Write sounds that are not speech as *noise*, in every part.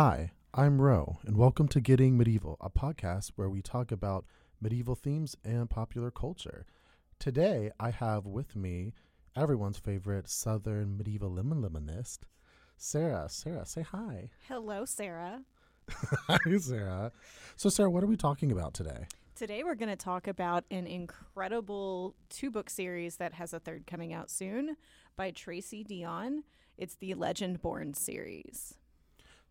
Hi, I'm Ro, and welcome to Getting Medieval, a podcast where we talk about medieval themes and popular culture. Today, I have with me everyone's favorite Southern medieval lemon lemonist, Sarah. Sarah, say hi. Hello, Sarah. *laughs* hi, Sarah. So, Sarah, what are we talking about today? Today, we're going to talk about an incredible two book series that has a third coming out soon by Tracy Deonn. It's the Legendborn series.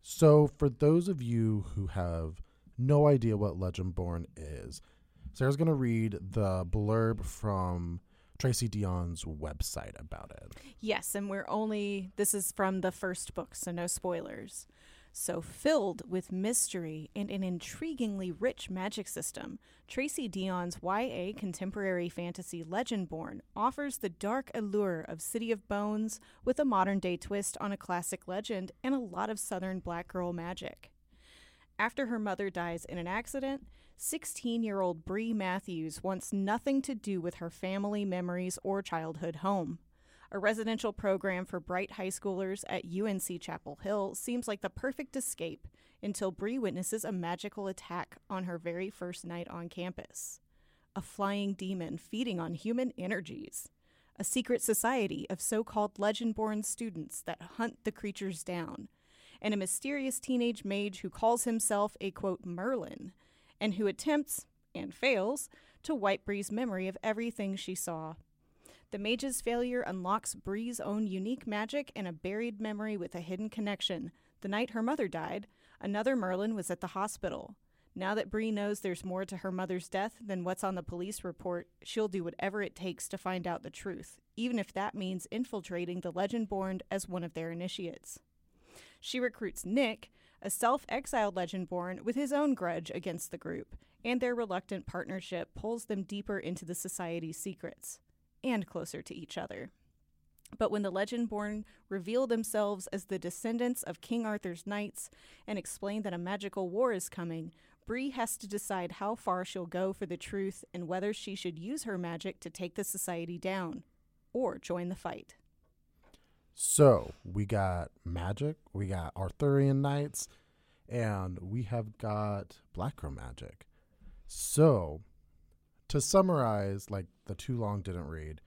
So, for those of you who have no idea what Legendborn is, Sarah's going to read the blurb from Tracy Deonn's website about it. Yes, and we're only, this is from the first book, so no spoilers. So, filled with mystery and an intriguingly rich magic system, Tracy Deonn's YA contemporary fantasy Legendborn offers the dark allure of City of Bones with a modern day twist on a classic legend and a lot of Southern black girl magic. After her mother dies in an accident, 16 year old Bree Matthews wants nothing to do with her family memories or childhood home. A residential program for bright high schoolers at UNC Chapel Hill seems like the perfect escape until Bree witnesses a magical attack on her very first night on campus. A flying demon feeding on human energies. A secret society of so called Legendborn students that hunt the creatures down. And a mysterious teenage mage who calls himself a quote Merlin and who attempts, and fails, to wipe Bree's memory of everything she saw the mage's failure unlocks Bree's own unique magic and a buried memory with a hidden connection. The night her mother died, another Merlin was at the hospital. Now that Bree knows there's more to her mother's death than what's on the police report, she'll do whatever it takes to find out the truth, even if that means infiltrating the Legendborn as one of their initiates. She recruits Nick, a self exiled Legendborn with his own grudge against the group, and their reluctant partnership pulls them deeper into the society's secrets and closer to each other. But when the Legendborn reveal themselves as the descendants of King Arthur's knights and explain that a magical war is coming, Bree has to decide how far she'll go for the truth and whether she should use her magic to take the society down or join the fight. So, we got magic, we got Arthurian knights, and we have got Black Girl magic. So, to summarize, like the too long didn't read,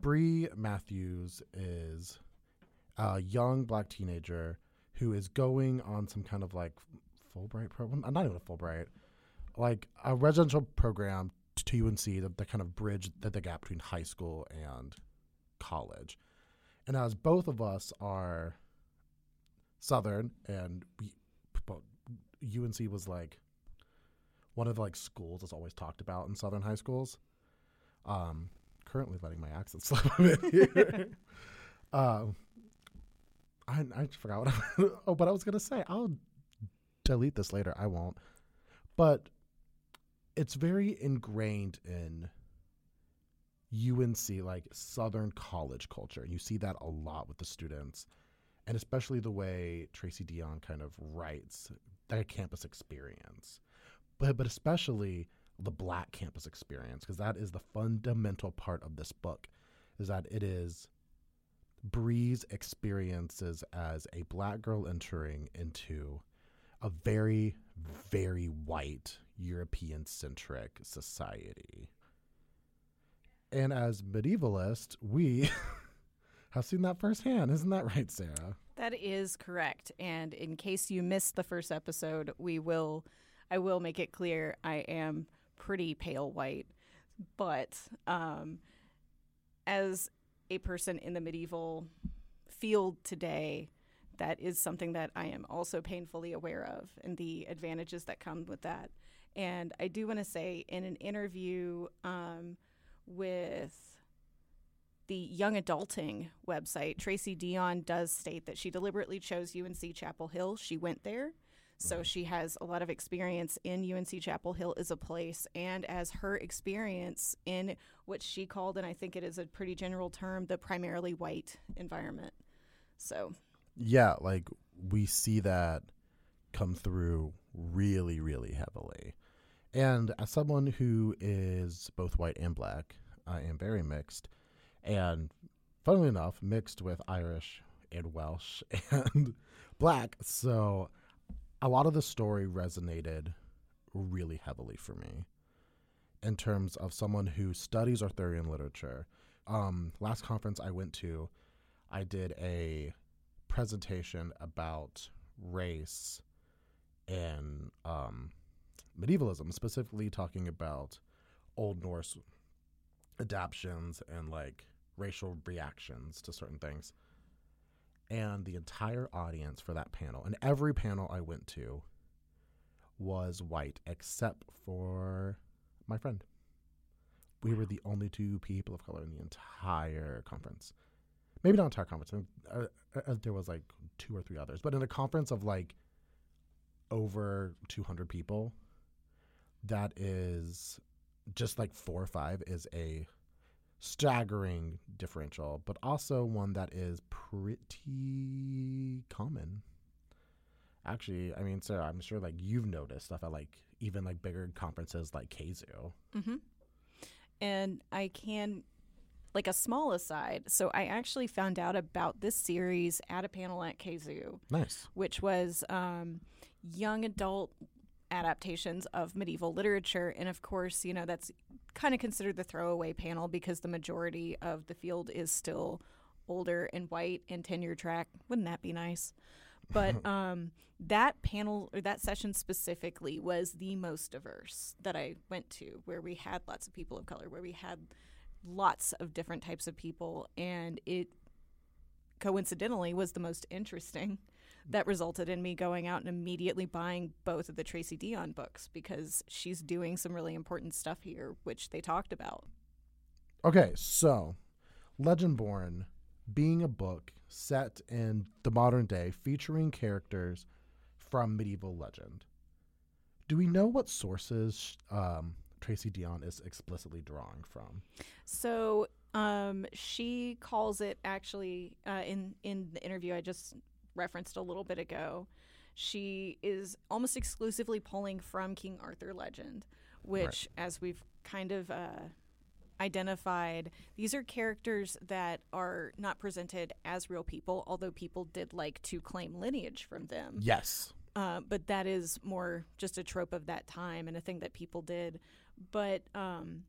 Bree Matthews is a young black teenager who is going on some kind of like Fulbright program, not even a Fulbright, like a residential program to UNC that, that kind of bridge the, the gap between high school and college. And as both of us are Southern and we, UNC was like one of the like schools that's always talked about in Southern high schools. Um, currently letting my accent *laughs* slip a bit here. um, I I forgot what. I, *laughs* oh, but I was gonna say I'll delete this later. I won't. But it's very ingrained in UNC, like Southern college culture. You see that a lot with the students, and especially the way Tracy Deonn kind of writes their campus experience but but especially the black campus experience because that is the fundamental part of this book is that it is Bree's experiences as a black girl entering into a very very white European centric society. And as medievalists, we *laughs* have seen that firsthand. Isn't that right, Sarah? That is correct. And in case you missed the first episode, we will I will make it clear I am pretty pale white, but um, as a person in the medieval field today, that is something that I am also painfully aware of and the advantages that come with that. And I do want to say in an interview um, with the Young Adulting website, Tracy Deonn does state that she deliberately chose UNC Chapel Hill. She went there so she has a lot of experience in UNC Chapel Hill as a place, and as her experience in what she called, and I think it is a pretty general term, the primarily white environment. So, yeah, like we see that come through really, really heavily. And as someone who is both white and black, I am very mixed. And funnily enough, mixed with Irish and Welsh *laughs* and black. So a lot of the story resonated really heavily for me in terms of someone who studies Arthurian literature. Um, last conference I went to, I did a presentation about race and um, medievalism, specifically talking about Old Norse adaptations and like racial reactions to certain things. And the entire audience for that panel, and every panel I went to, was white except for my friend. We were the only two people of color in the entire conference. Maybe not entire conference. Uh, uh, uh, there was like two or three others, but in a conference of like over 200 people, that is just like four or five is a staggering differential, but also one that is pretty common. Actually, I mean, Sarah, I'm sure like you've noticed stuff at like even like bigger conferences like KZoo. Mm-hmm. And I can, like a small aside, so I actually found out about this series at a panel at KZoo, Nice. which was um, young adult adaptations of medieval literature. And of course, you know, that's kind of considered the throwaway panel because the majority of the field is still older and white and tenure track. Wouldn't that be nice? But *laughs* um, that panel or that session specifically was the most diverse that I went to, where we had lots of people of color, where we had lots of different types of people, and it coincidentally was the most interesting. That resulted in me going out and immediately buying both of the Tracy Deonn books because she's doing some really important stuff here, which they talked about. Okay, so Legendborn being a book set in the modern day featuring characters from medieval legend. Do we know what sources um, Tracy Deonn is explicitly drawing from? So um, she calls it actually uh, in in the interview I just referenced a little bit ago. She is almost exclusively pulling from King Arthur legend, which, as we've kind of uh, identified, these are characters that are not presented as real people, although people did like to claim lineage from them. Yes. Uh, but that is more just a trope of that time and a thing that people did. But um,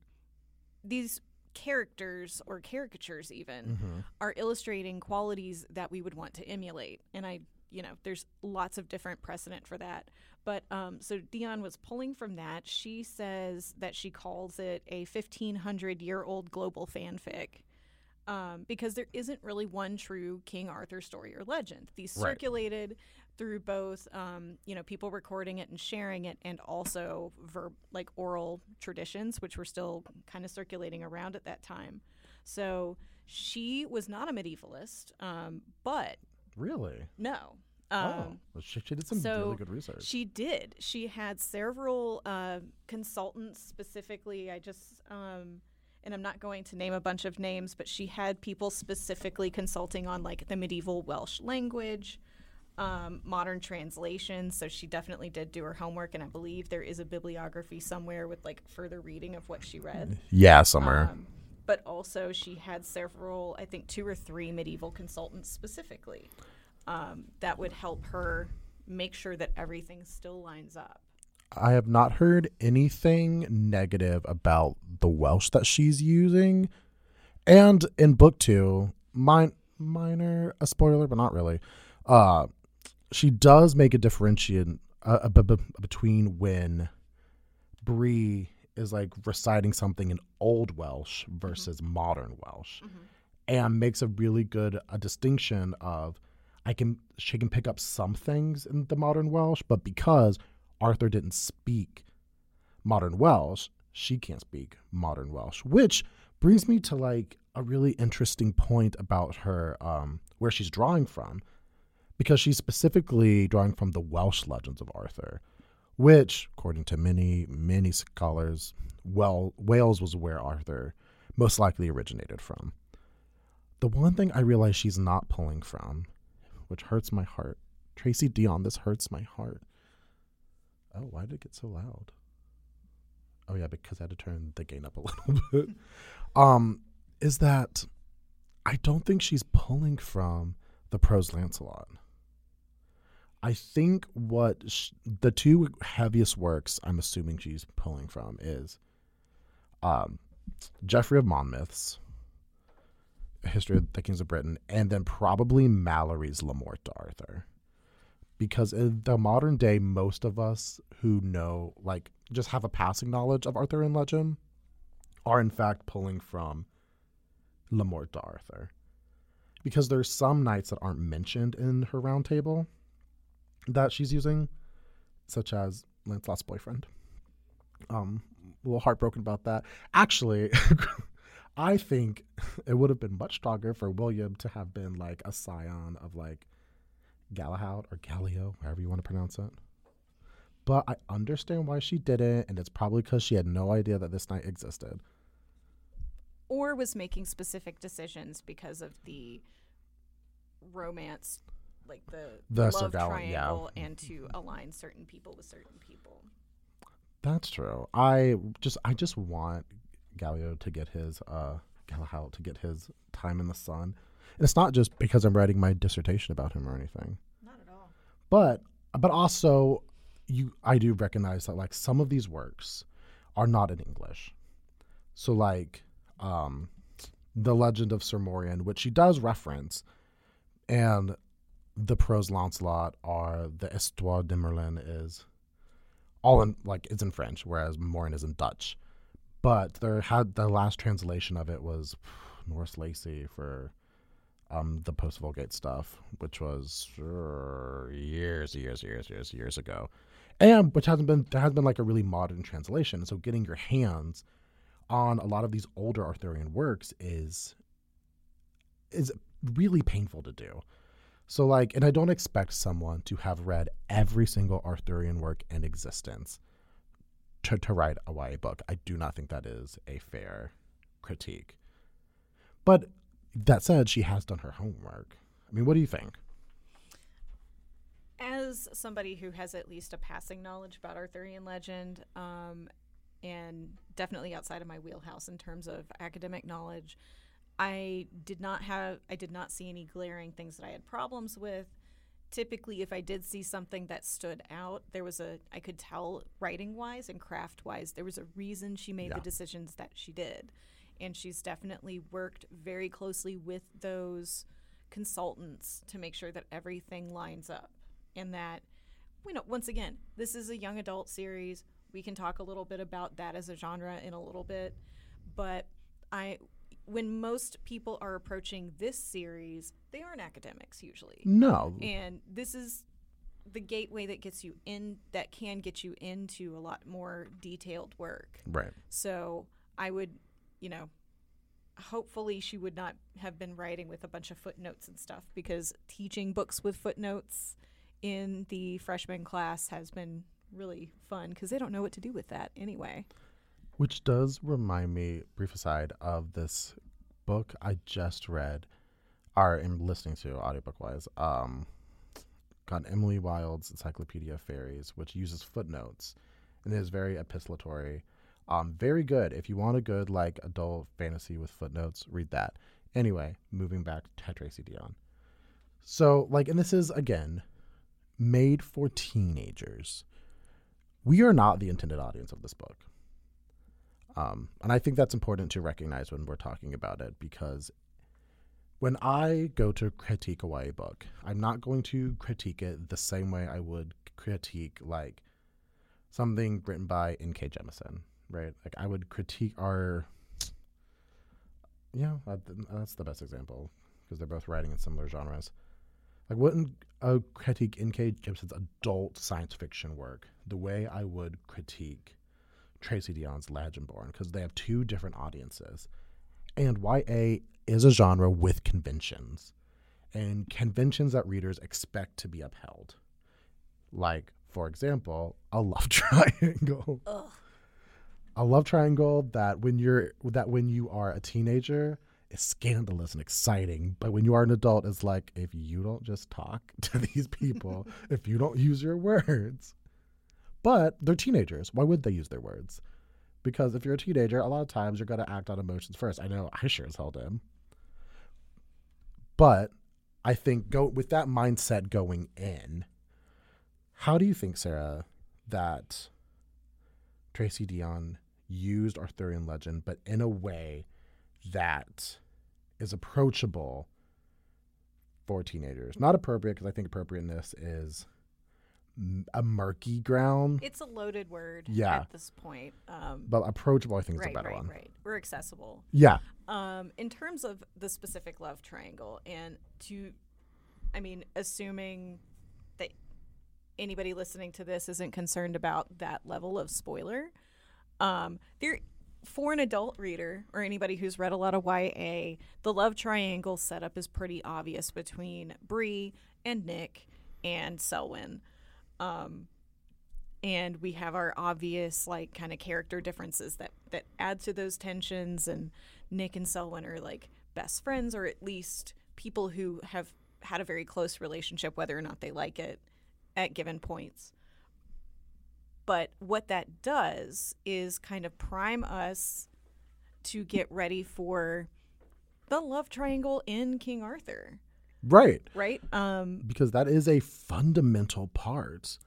these characters or caricatures even Mm-hmm. are illustrating qualities that we would want to emulate. And I, you know, there's lots of different precedent for that. But um, so Deonn was pulling from that. She says that she calls it a 1500 year old global fanfic. Um, because there isn't really one true King Arthur story or legend. These Right. circulated through both, um, you know, people recording it and sharing it, and also verb like oral traditions, which were still kind of circulating around at that time. So she was not a medievalist, um, but Really? no. oh, Um, well, she, she did some so really good research. She did. She had several uh, consultants specifically. I just, um, and I'm not going to name a bunch of names, but she had people specifically consulting on like the medieval Welsh language, um, modern translations. So she definitely did do her homework, and I believe there is a bibliography somewhere with like further reading of what she read. yeah, somewhere. Um, but also, she had several, I think two or three medieval consultants specifically um, that would help her make sure that everything still lines up. I have not heard anything negative about the Welsh that she's using. And in book two, min- minor a spoiler, but not really. Uh, she does make a differentiation uh, b- b- between when Bree is like reciting something in Old Welsh versus modern Welsh, and makes a really good a distinction of I can she can pick up some things in the modern Welsh, but because Arthur didn't speak modern Welsh, she can't speak modern Welsh, which brings me to like a really interesting point about her um, where she's drawing from, because she's specifically drawing from the Welsh legends of Arthur, which, according to many many scholars, well Wales was where Arthur most likely originated from. The one thing I realize she's not pulling from, which hurts my heart, Tracy Deonn, this hurts my heart. Oh, why did it get so loud? Oh yeah, because I had to turn the gain up a *laughs* little bit. um, is that I don't think she's pulling from the prose Lancelot. I think what sh- the two heaviest works I'm assuming she's pulling from is um, Geoffrey of Monmouth's History of the Kings of Britain, and then probably Malory's Le Morte d'Arthur. Because in the modern day, most of us who know, like, just have a passing knowledge of Arthurian legend, are in fact pulling from Le Morte d'Arthur. Because there's some knights that aren't mentioned in her round table that she's using, such as Lancelot's boyfriend. Um, a little heartbroken about that. Actually, *laughs* I think it would have been much stronger for William to have been like a scion of like Galahad or Galehaut, however you want to pronounce it. But I understand why she didn't, and it's probably because she had no idea that this knight existed. Or was making specific decisions because of the romance, like the, The love triangle, yeah. and to align certain people with certain people. That's true. I just I just want Galehaut to get his uh Galahad to get his time in the sun. And it's not just because I'm writing my dissertation about him or anything. Not at all. But but also you I do recognize that like some of these works are not in English. So like um The Legend of Sir Morien, which she does reference, and the prose Lancelot are the Histoire de Merlin is all in like it's in French, whereas Morien is in Dutch. But there had the last translation of it was Norris Lacy for um, the post Vulgate stuff, which was uh, years, years, years, years, years ago, and which hasn't been there has been like a really modern translation. So getting your hands on a lot of these older Arthurian works is is really painful to do. So like, and I don't expect someone to have read every single Arthurian work in existence to, to write a YA book. I do not think that is a fair critique. But that said, she has done her homework. I mean, what do you think? As somebody who has at least a passing knowledge about Arthurian legend, um, and definitely outside of my wheelhouse in terms of academic knowledge, I did not have I did not see any glaring things that I had problems with. Typically, if I did see something that stood out, there was a I could tell writing wise and craft wise there was a reason she made Yeah. the decisions that she did, and she's definitely worked very closely with those consultants to make sure that everything lines up and that you know once again this is a young adult series we can talk a little bit about that as a genre in a little bit but i when most people are approaching this series they aren't academics usually No. and this is the gateway that gets you in that can get you into a lot more detailed work Right. so I would, you know, hopefully she would not have been writing with a bunch of footnotes and stuff because teaching books with footnotes in the freshman class has been really fun because they don't know what to do with that anyway. Which does remind me, brief aside, of this book I just read, or am listening to audiobook wise. Um, got Emily Wilde's Encyclopedia of Faeries, which uses footnotes and is very epistolatory. Um, very good. If you want a good like adult fantasy with footnotes, read that. Anyway, moving back to Tracy Deonn. So, like, and this is again made for teenagers. We are not the intended audience of this book. Um, and I think that's important to recognize when we're talking about it because when I go to critique a YA book, I'm not going to critique it the same way I would critique like something written by N.K. Jemisin, right? Like I would critique our, yeah, that's the best example because they're both writing in similar genres. Like wouldn't uh, critique N.K. Jemisin's adult science fiction work the way I would critique Tracy Deonn's Legendborn because they have two different audiences. And YA is a genre with conventions and conventions that readers expect to be upheld. Like, for example, a love *laughs* triangle. Ugh. A love triangle that when you're that when you are a teenager is scandalous and exciting, but when you are an adult, it's like if you don't just talk *laughs* to these people, *laughs* if you don't use your words, but they're teenagers. Why would they use their words? Because if you're a teenager, a lot of times you're going to act on emotions first. I know I sure as hell did. But I think go with that mindset going in, How do you think, Sarah, that Tracy Deonn used Arthurian legend, but in a way that is approachable for teenagers? Not appropriate, because I think appropriateness is a murky ground, It's a loaded word Yeah. at this point. Um, but approachable, I think, is a better right, one. right. We're accessible. Yeah. Um, in terms of the specific love triangle, and to, I mean, assuming that anybody listening to this isn't concerned about that level of spoiler, um, there, for an adult reader or anybody who's read a lot of YA, the love triangle setup is pretty obvious between Bree and Nick and Selwyn. Um, and we have our obvious like kind of character differences that that add to those tensions and nick and selwyn are like best friends or at least people who have had a very close relationship whether or not they like it at given points. But what that does is kind of prime us to get ready for the love triangle in king arthur Right. right um Because that is a fundamental part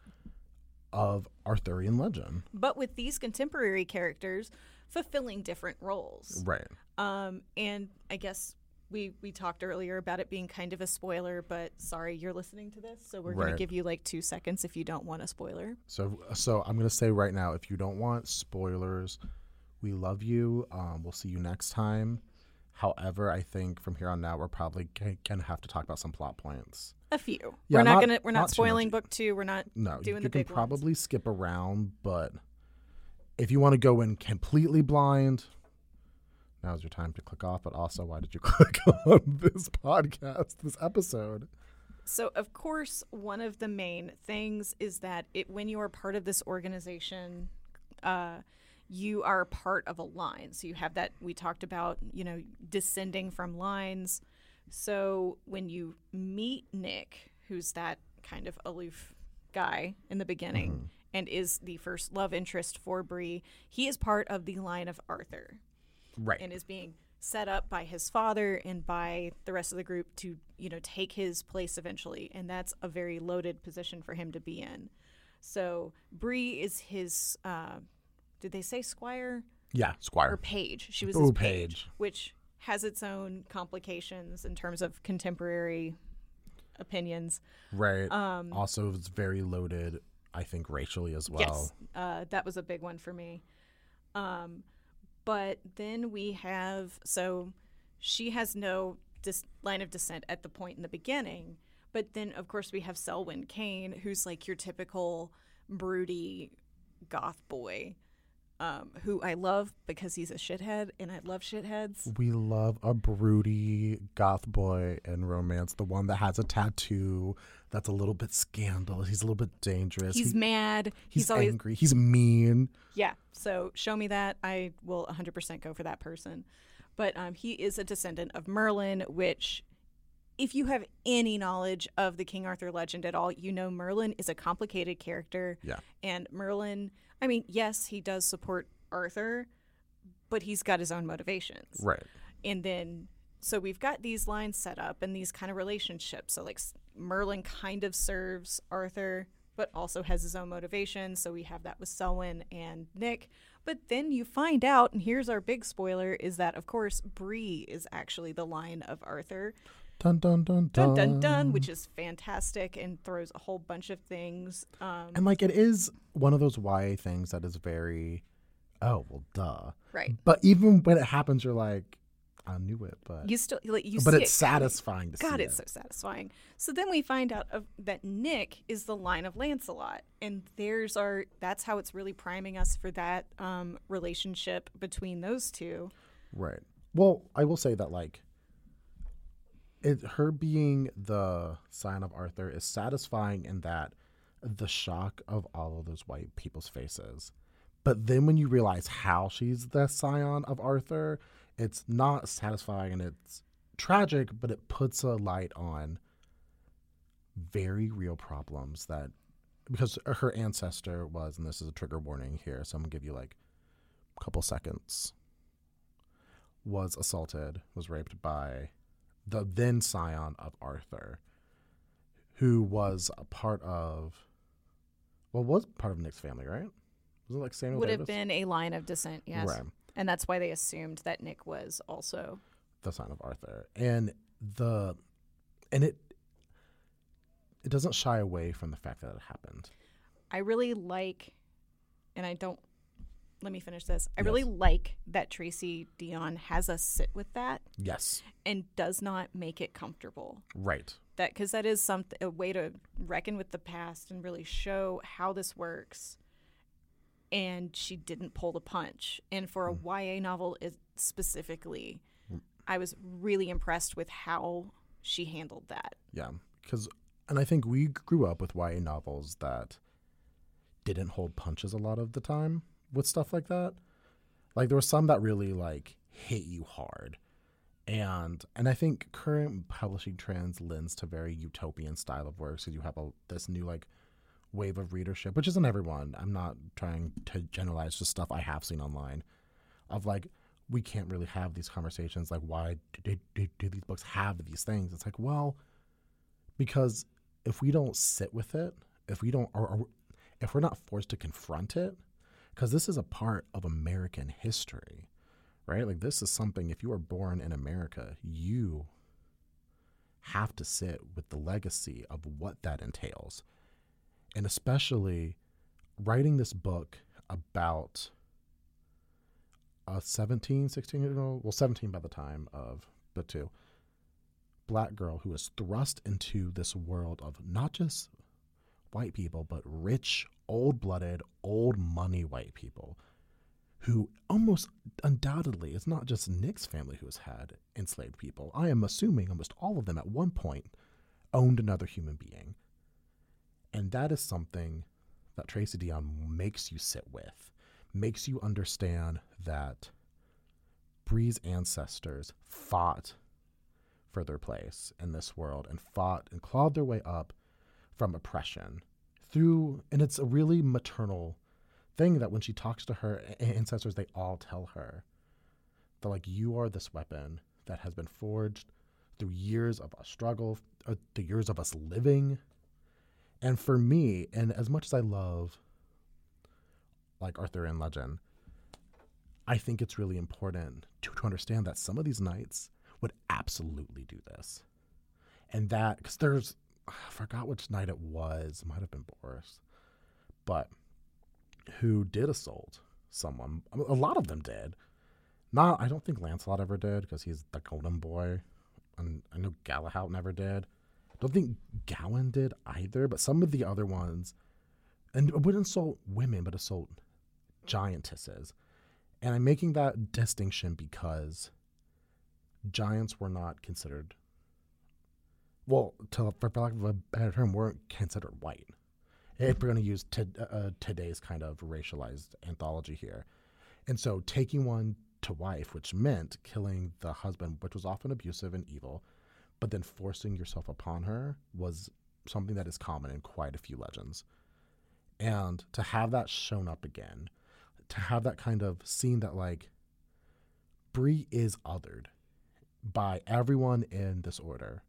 of Arthurian legend. but with these contemporary characters fulfilling different roles Right. Um, and I guess we we talked earlier about it being kind of a spoiler, but sorry, you're listening to this, so we're Right. gonna give you like two seconds if you don't want a spoiler. So, so I'm gonna say right now, if you don't want spoilers, we love you. Um, we'll see you next time. However, I think from here on out, we're probably g- gonna have to talk about some plot points. A few. Yeah, we're not, not- gonna we're not, not spoiling book two. We're not No, doing you the can big ones. probably skip around, but if you want to go in completely blind, now's your time to click off. But also, why did you *laughs* click on this podcast, this episode? So, of course, one of the main things is that it, when you are part of this organization, uh, you are part of a line. So, you have that we talked about, you know, descending from lines. So, when you meet Nick, who's that kind of aloof guy in the beginning and is the first love interest for Bree, he is part of the line of Arthur Right. and is being set up by his father and by the rest of the group to you know take his place eventually and that's a very loaded position for him to be in so Bree is his uh, did they say squire yeah, Squire. or page she was Ooh, page. page which has its own complications in terms of contemporary opinions Right. also, it's very loaded. I think racially as well. Yes, uh, that was a big one for me. Um, but then we have so she has no dis- line of descent at the point in the beginning, but then of course we have Selwyn Kane, who's like your typical broody goth boy, um, who I love because he's a shithead, and I love shitheads. We love a broody goth boy in romance, the one that has a tattoo that's a little bit scandalous. He's a little bit dangerous. He's He- mad. he's, He's, always angry. He's mean. Yeah. So show me that. I will 100% go for that person. But um, he is a descendant of Merlin, which, if you have any knowledge of the King Arthur legend at all, you know Merlin is a complicated character. Yeah. And Merlin, I mean, yes, he does support Arthur, but he's got his own motivations. Right. And then, so we've got these lines set up and these kind of relationships. So, like, Merlin kind of serves Arthur, but also has his own motivations. So, we have that with Selwyn and Nick. But then you find out, and here's our big spoiler is that, of course, Bree is actually the line of Arthur. Dun dun dun Dun dun dun which is fantastic and throws a whole bunch of things. Um, and like it is one of those YA things that is very, oh well, duh. right. But even when it happens, you're like, I knew it, but You still, like, you but it's it satisfying to God, see it's it. so satisfying. So then we find out of, that Nick is the line of Lancelot, and there's our. That's how it's really priming us for that um, relationship between those two. Right. Well, I will say that like it her being the scion of Arthur is satisfying in that the shock of all of those white people's faces. But then when you realize how she's the scion of Arthur, it's not satisfying and it's tragic, but it puts a light on very real problems that because her ancestor was, and this is a trigger warning here, so I'm gonna give you like a couple seconds was assaulted, was raped by the then scion of Arthur, who was a part of well, was part of Nick's family, right? Was it like Samuel Would have been a line of descent, yes. Right. And that's why they assumed that Nick was also. the son of Arthur, and the and it it doesn't shy away from the fact that it happened. I really like, and I don't. Let me finish this. I Yes. really like that Tracy Deonn has us sit with that Yes, and does not make it comfortable. right. That because that is something a way to reckon with the past and really show how this works. And she didn't pull the punch. And for a mm. YA novel, is specifically, mm. I was really impressed with how she handled that. Yeah, because and I think we grew up with YA novels that didn't hold punches a lot of the time with stuff like that. Like there were some that really like hit you hard. And and I think current publishing trends lends to very utopian style of works because you have a, this new like wave of readership, which isn't everyone. I'm not trying to generalize just stuff I have seen online of like we can't really have these conversations like why do, do, do these books have these things it's like well because if we don't sit with it if we don't or, or if we're not forced to confront it because this is a part of american history right? Like this is something if you are born in america you have to sit with the legacy of what that entails. And especially writing this book about a 17 16 year old well 17 by the time of the two black girl who is thrust into this world of not just white people but rich old-blooded old money white people who almost undoubtedly it's not just nick's family who has had enslaved people. I am assuming almost all of them at one point owned another human being. And that is something that tracy deonn makes you sit with makes you understand that Bree's ancestors fought for their place in this world and fought and clawed their way up from oppression through, and it's a really maternal thing that when she talks to her ancestors, they all tell her that, like, you are this weapon that has been forged through years of a struggle, uh, the years of us living. And for me, and as much as I love like Arthurian legend, I think it's really important to, to understand that some of these knights would absolutely do this. And that, because there's, I forgot which knight it was, it might have been Boris, but who did assault someone. A lot of them did. Not, I don't think Lancelot ever did because he's the golden boy. And I know Galahad never did. Don't think Gowan did either, but some of the other ones, and wouldn't assault women, but assault giantesses. And I'm making that distinction because giants were not considered, well, to, for lack of a better term, weren't considered white. If we're going to use to, uh, today's kind of racialized anthology here. And so taking one to wife, which meant killing the husband, which was often abusive and evil, but then forcing yourself upon her was something that is common in quite a few legends. And to have that shown up again, to have that kind of scene that like Bree is othered by everyone in this order.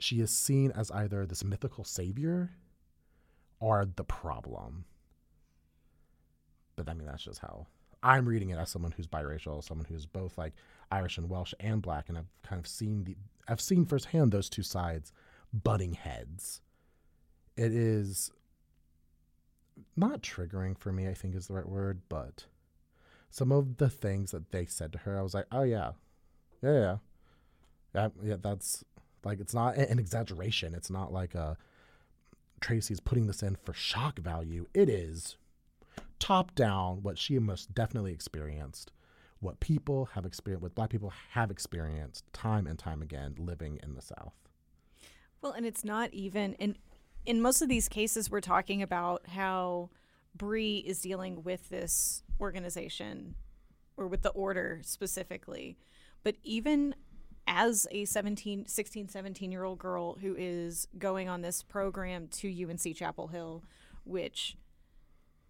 She is seen as either this mythical savior or the problem. But I mean that's just how I'm reading it as someone who's biracial, someone who's both like Irish and Welsh and black, and I've kind of seen the I've seen firsthand those two sides butting heads. It is not triggering for me, I think is the right word, but some of the things that they said to her, I was like, oh yeah, yeah, yeah, yeah, yeah. That's like it's not an exaggeration. It's not like uh, a Tracy's putting this in for shock value. It is top down what she most definitely experienced, what people have experienced, what Black people have experienced time and time again living in the South. Well, and it's not even in in most of these cases we're talking about how Bree is dealing with this organization or with the order specifically. But even as a 17 16 17 year old girl who is going on this program to UNC Chapel Hill which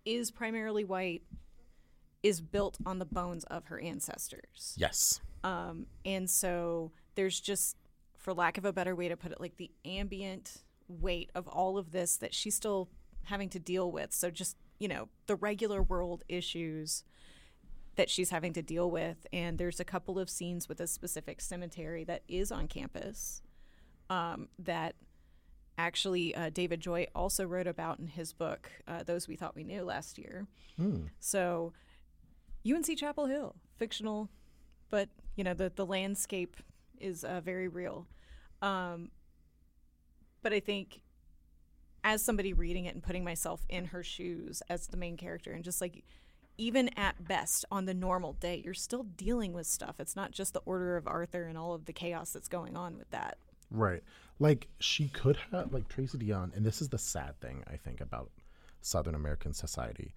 is primarily white is built on the bones of her ancestors. Yes. Um, and so there's just, for lack of a better way to put it, like the ambient weight of all of this that she's still having to deal with. So just, you know, the regular world issues that she's having to deal with. And there's a couple of scenes with a specific cemetery that is on campus um, that actually uh, David Joy also wrote about in his book, uh, Those We Thought We Knew, last year. Hmm. So UNC Chapel Hill, fictional, but, you know, the, the landscape is uh, very real. Um, but I think as somebody reading it and putting myself in her shoes as the main character and just like even at best on the normal day you're still dealing with stuff it's not just the order of arthur and all of the chaos that's going on with that Right. Like she could have like Tracy Deonn, and this is the sad thing I think about Southern American society,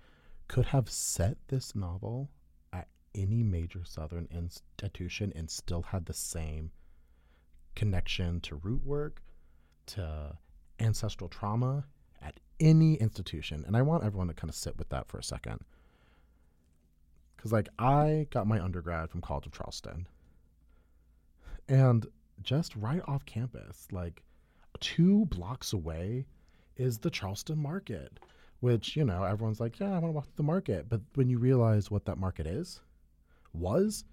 could have set this novel at any major Southern institution and still had the same connection to root work, to ancestral trauma at any institution. And I want everyone to kind of sit with that for a second. Cause like I got my undergrad from College of Charleston. And just right off campus, like two blocks away, is the Charleston Market, which, you know, everyone's like, yeah, I want to walk to the market. But when you realize what that market is, was,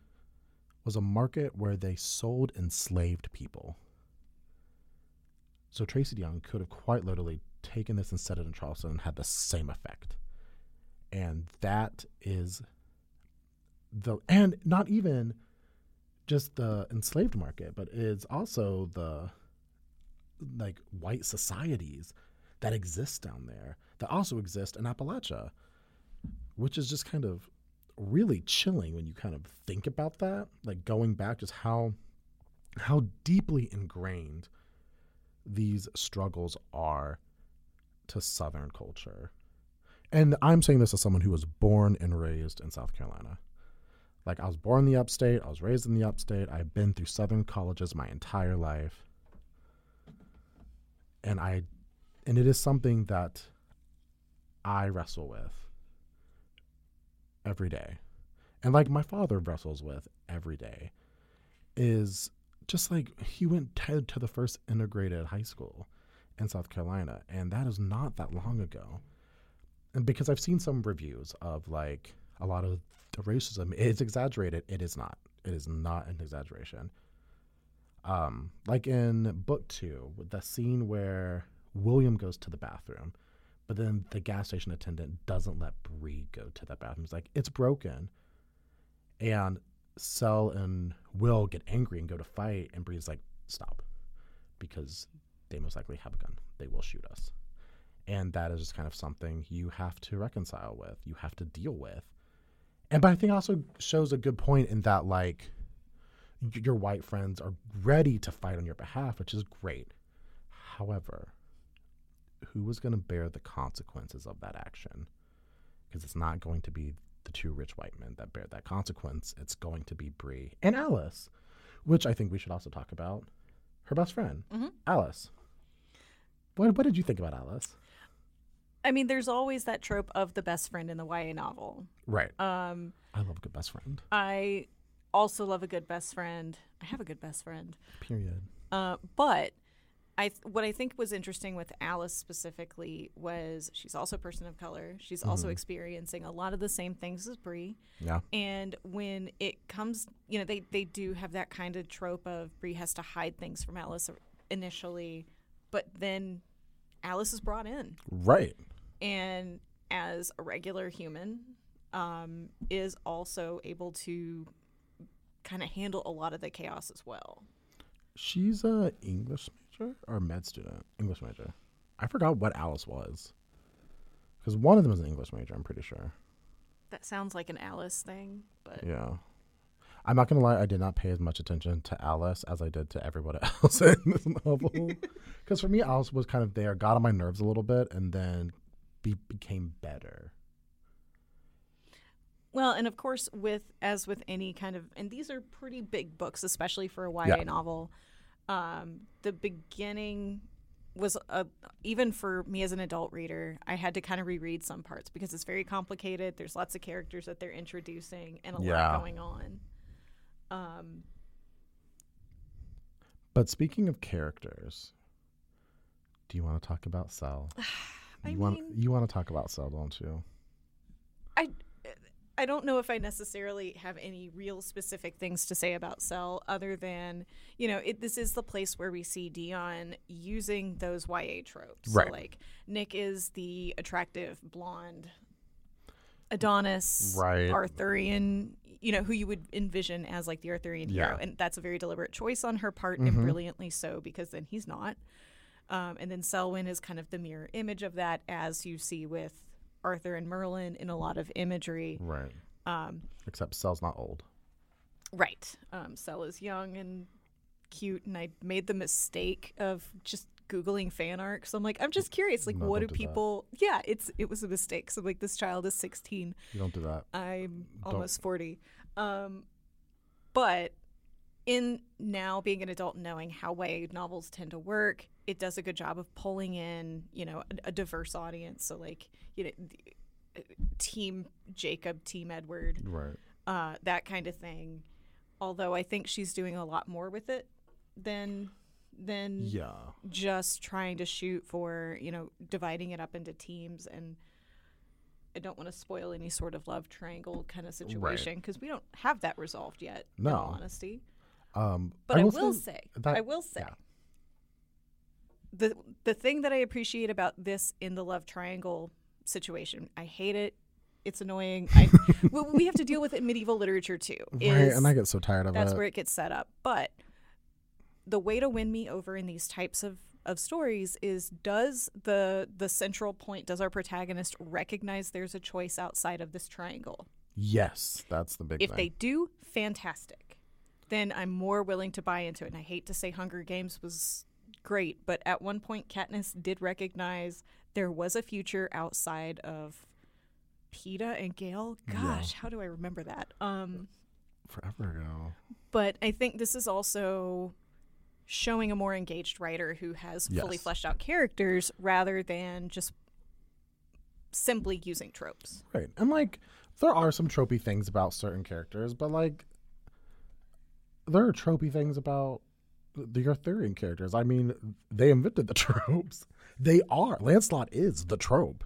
was a market where they sold enslaved people. So Tracy Young could have quite literally taken this and set it in Charleston and had the same effect. And that is the, and not even just the enslaved market, but it's also the like white societies that exist down there that also exist in Appalachia, which is just kind of really chilling when you kind of think about that. Like going back, just how how deeply ingrained these struggles are to Southern culture. And I'm saying this as someone who was born and raised in South Carolina. Like I was born in the upstate, I was raised in the upstate. I've been through southern colleges my entire life. And I and it is something that I wrestle with every day. And like my father wrestles with every day is just like he went to, to the first integrated high school in South Carolina and that is not that long ago. And because I've seen some reviews of like a lot of the racism is exaggerated. It is not. It is not an exaggeration. Um, like in book two, with the scene where William goes to the bathroom, but then the gas station attendant doesn't let Bree go to the bathroom. It's like, it's broken. And Sel and Will get angry and go to fight, and Bree's like, stop. Because they most likely have a gun. They will shoot us. And that is just kind of something you have to reconcile with, you have to deal with and but I think also shows a good point in that like your white friends are ready to fight on your behalf, which is great. However, who is going to bear the consequences of that action? Because it's not going to be the two rich white men that bear that consequence. It's going to be Bree and Alice, which I think we should also talk about. Her best friend, mm-hmm. Alice. What, what did you think about Alice? I mean, there's always that trope of the best friend in the YA novel. Right. Um, I love a good best friend. I also love a good best friend. I have a good best friend. Period. Uh, but I th- what I think was interesting with Alice specifically was she's also a person of color. She's also Mhm. experiencing a lot of the same things as Bree. Yeah. And when it comes, you know, they they do have that kind of trope of Bree has to hide things from Alice initially, but then Alice is brought in Right. and as a regular human um, is also able to kind of handle a lot of the chaos as well She's a English major or med student? English major. I forgot what Alice was. Because one of them is an English major, I'm pretty sure. that sounds like an alice thing but Yeah. I'm not gonna lie, I did not pay as much attention to Alice as I did to everybody *laughs* else in this novel. *laughs* Because for me, Alice was kind of there, got on my nerves a little bit, and then be- became better. well and of course with as with any kind of and these are pretty big books especially for a YA Yeah. novel um, the beginning was a, even for me as an adult reader i had to kind of reread some parts because it's very complicated there's lots of characters that they're introducing and a Yeah. lot going on um, But speaking of characters, do you want to talk about Sel? *sighs* I you want mean- you want to talk about Sel, don't you? I I don't know if I necessarily have any real specific things to say about Sel other than, you know, it, this is the place where we see Deonn using those YA tropes. Right. So like Nick is the attractive blonde Adonis Right. Arthurian, you know, who you would envision as like the Arthurian hero. And that's a very deliberate choice on her part Mhm. and brilliantly so because then he's not. Um, and then Selwyn is kind of the mirror image of that, as you see with Arthur and Merlin in a lot of imagery. Right. Um, Except Sel's not old. right. Um, Sel is young and cute, and I made the mistake of just googling fan art. So I'm like, I'm just curious, like, No, what do do that. people? Yeah, it's it was a mistake. So like, this child is 16. You don't do that. I'm Don't- almost 40. Um, but in now being an adult and knowing how YA novels tend to work, it does a good job of pulling in, you know, a, a diverse audience. So like, you know, uh, team Jacob, team Edward, Right. uh, that kind of thing. Although I think she's doing a lot more with it than than Yeah. just trying to shoot for you know dividing it up into teams and i don't want to spoil any sort of love triangle kind of situation because we don't have that resolved yet in No. all honesty Um, but i, will, say say, that- i will say yeah. the the thing that i appreciate about this in the love triangle situation i hate it it's annoying I, *laughs* we- we have to deal with it in medieval literature too right, and I get so tired of that's it. That's where it gets set up. But the way to win me over in these types of, of stories is does the the central point does our protagonist recognize there's a choice outside of this triangle? yes, that's the big If thing. they do, fantastic. Then I'm more willing to buy into it. And I hate to say Hunger Games was great, but at one point Katniss did recognize there was a future outside of Peeta and Gale. Yeah. Gosh, how do I remember that? Um Forever ago. but I think this is also showing a more engaged writer who has fully fleshed out characters rather than just simply using tropes. Right. And like there are some tropey things about certain characters, but like there are tropey things about the Arthurian characters. I mean, they invented the *laughs* tropes. They are. Lancelot is the trope.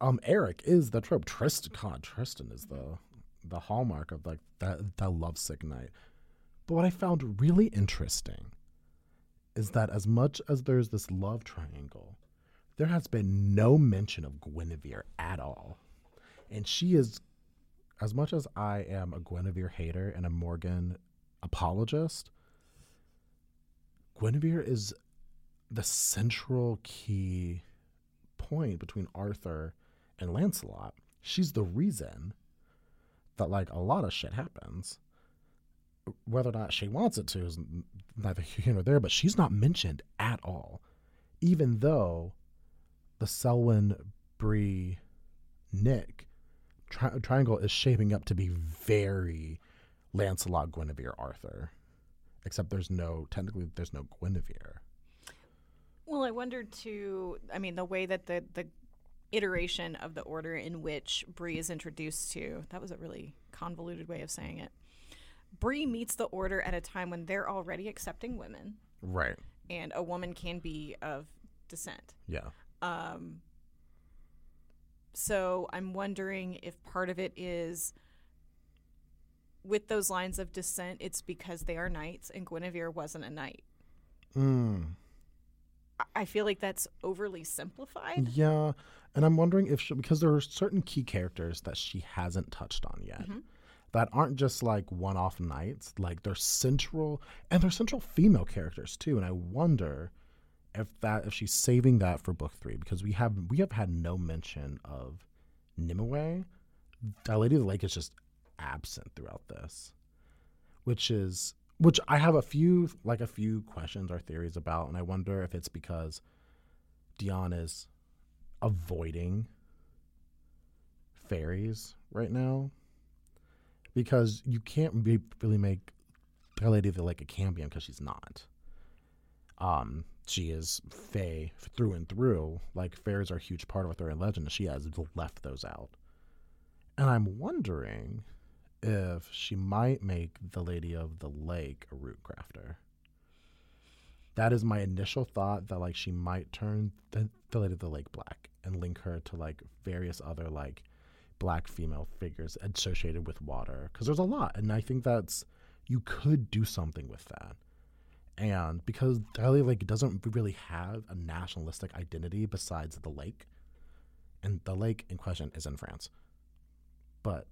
Um, Erec is the trope. Tristan, God, Tristan is the the hallmark of like that that lovesick knight. But what I found really interesting is that as much as there's this love triangle, there has been no mention of Guinevere at all. And she is, as much as I am a Guinevere hater and a Morgan apologist, Guinevere is the central key point between Arthur and Lancelot. She's the reason that like a lot of shit happens. Whether or not she wants it to is neither here nor there, but she's not mentioned at all. Even though the Selwyn Bree Nick tri- triangle is shaping up to be very Lancelot, Guinevere, Arthur. Except there's no technically there's no Guinevere. Well, I wondered too. I mean, the way that the the iteration of the order in which Bree is introduced to that was a really convoluted way of saying it. Bree meets the order at a time when they're already accepting women, Right. and a woman can be of descent. Yeah. Um, so I'm wondering if part of it is with those lines of descent, it's because they are knights and Guinevere wasn't a knight. Mm. I- feel like that's overly simplified. Yeah, and I'm wondering if she, because there are certain key characters that she hasn't touched on yet Mhm. That aren't just like one-off knights, like they're central and they're central female characters too. And I wonder if that if she's saving that for book three because we have we have had no mention of Nimue. That Lady of the Lake is just absent throughout this, which is which I have a few like a few questions or theories about, and I wonder if it's because Deonn is avoiding fairies right now because you can't really make the Lady of the Lake a campion because she's not. Um, she is Fae through and through. Like fairies are a huge part of Arthurian legend, she has left those out. And I'm wondering if she might make the Lady of the Lake a root crafter. that is my initial thought that like she might turn the, the lady of the lake black and link her to like various other like black female figures associated with water because there's a lot and i think that's you could do something with that. And because Dahlia Lake doesn't really have a nationalistic identity besides the lake, and the lake in question is in France, but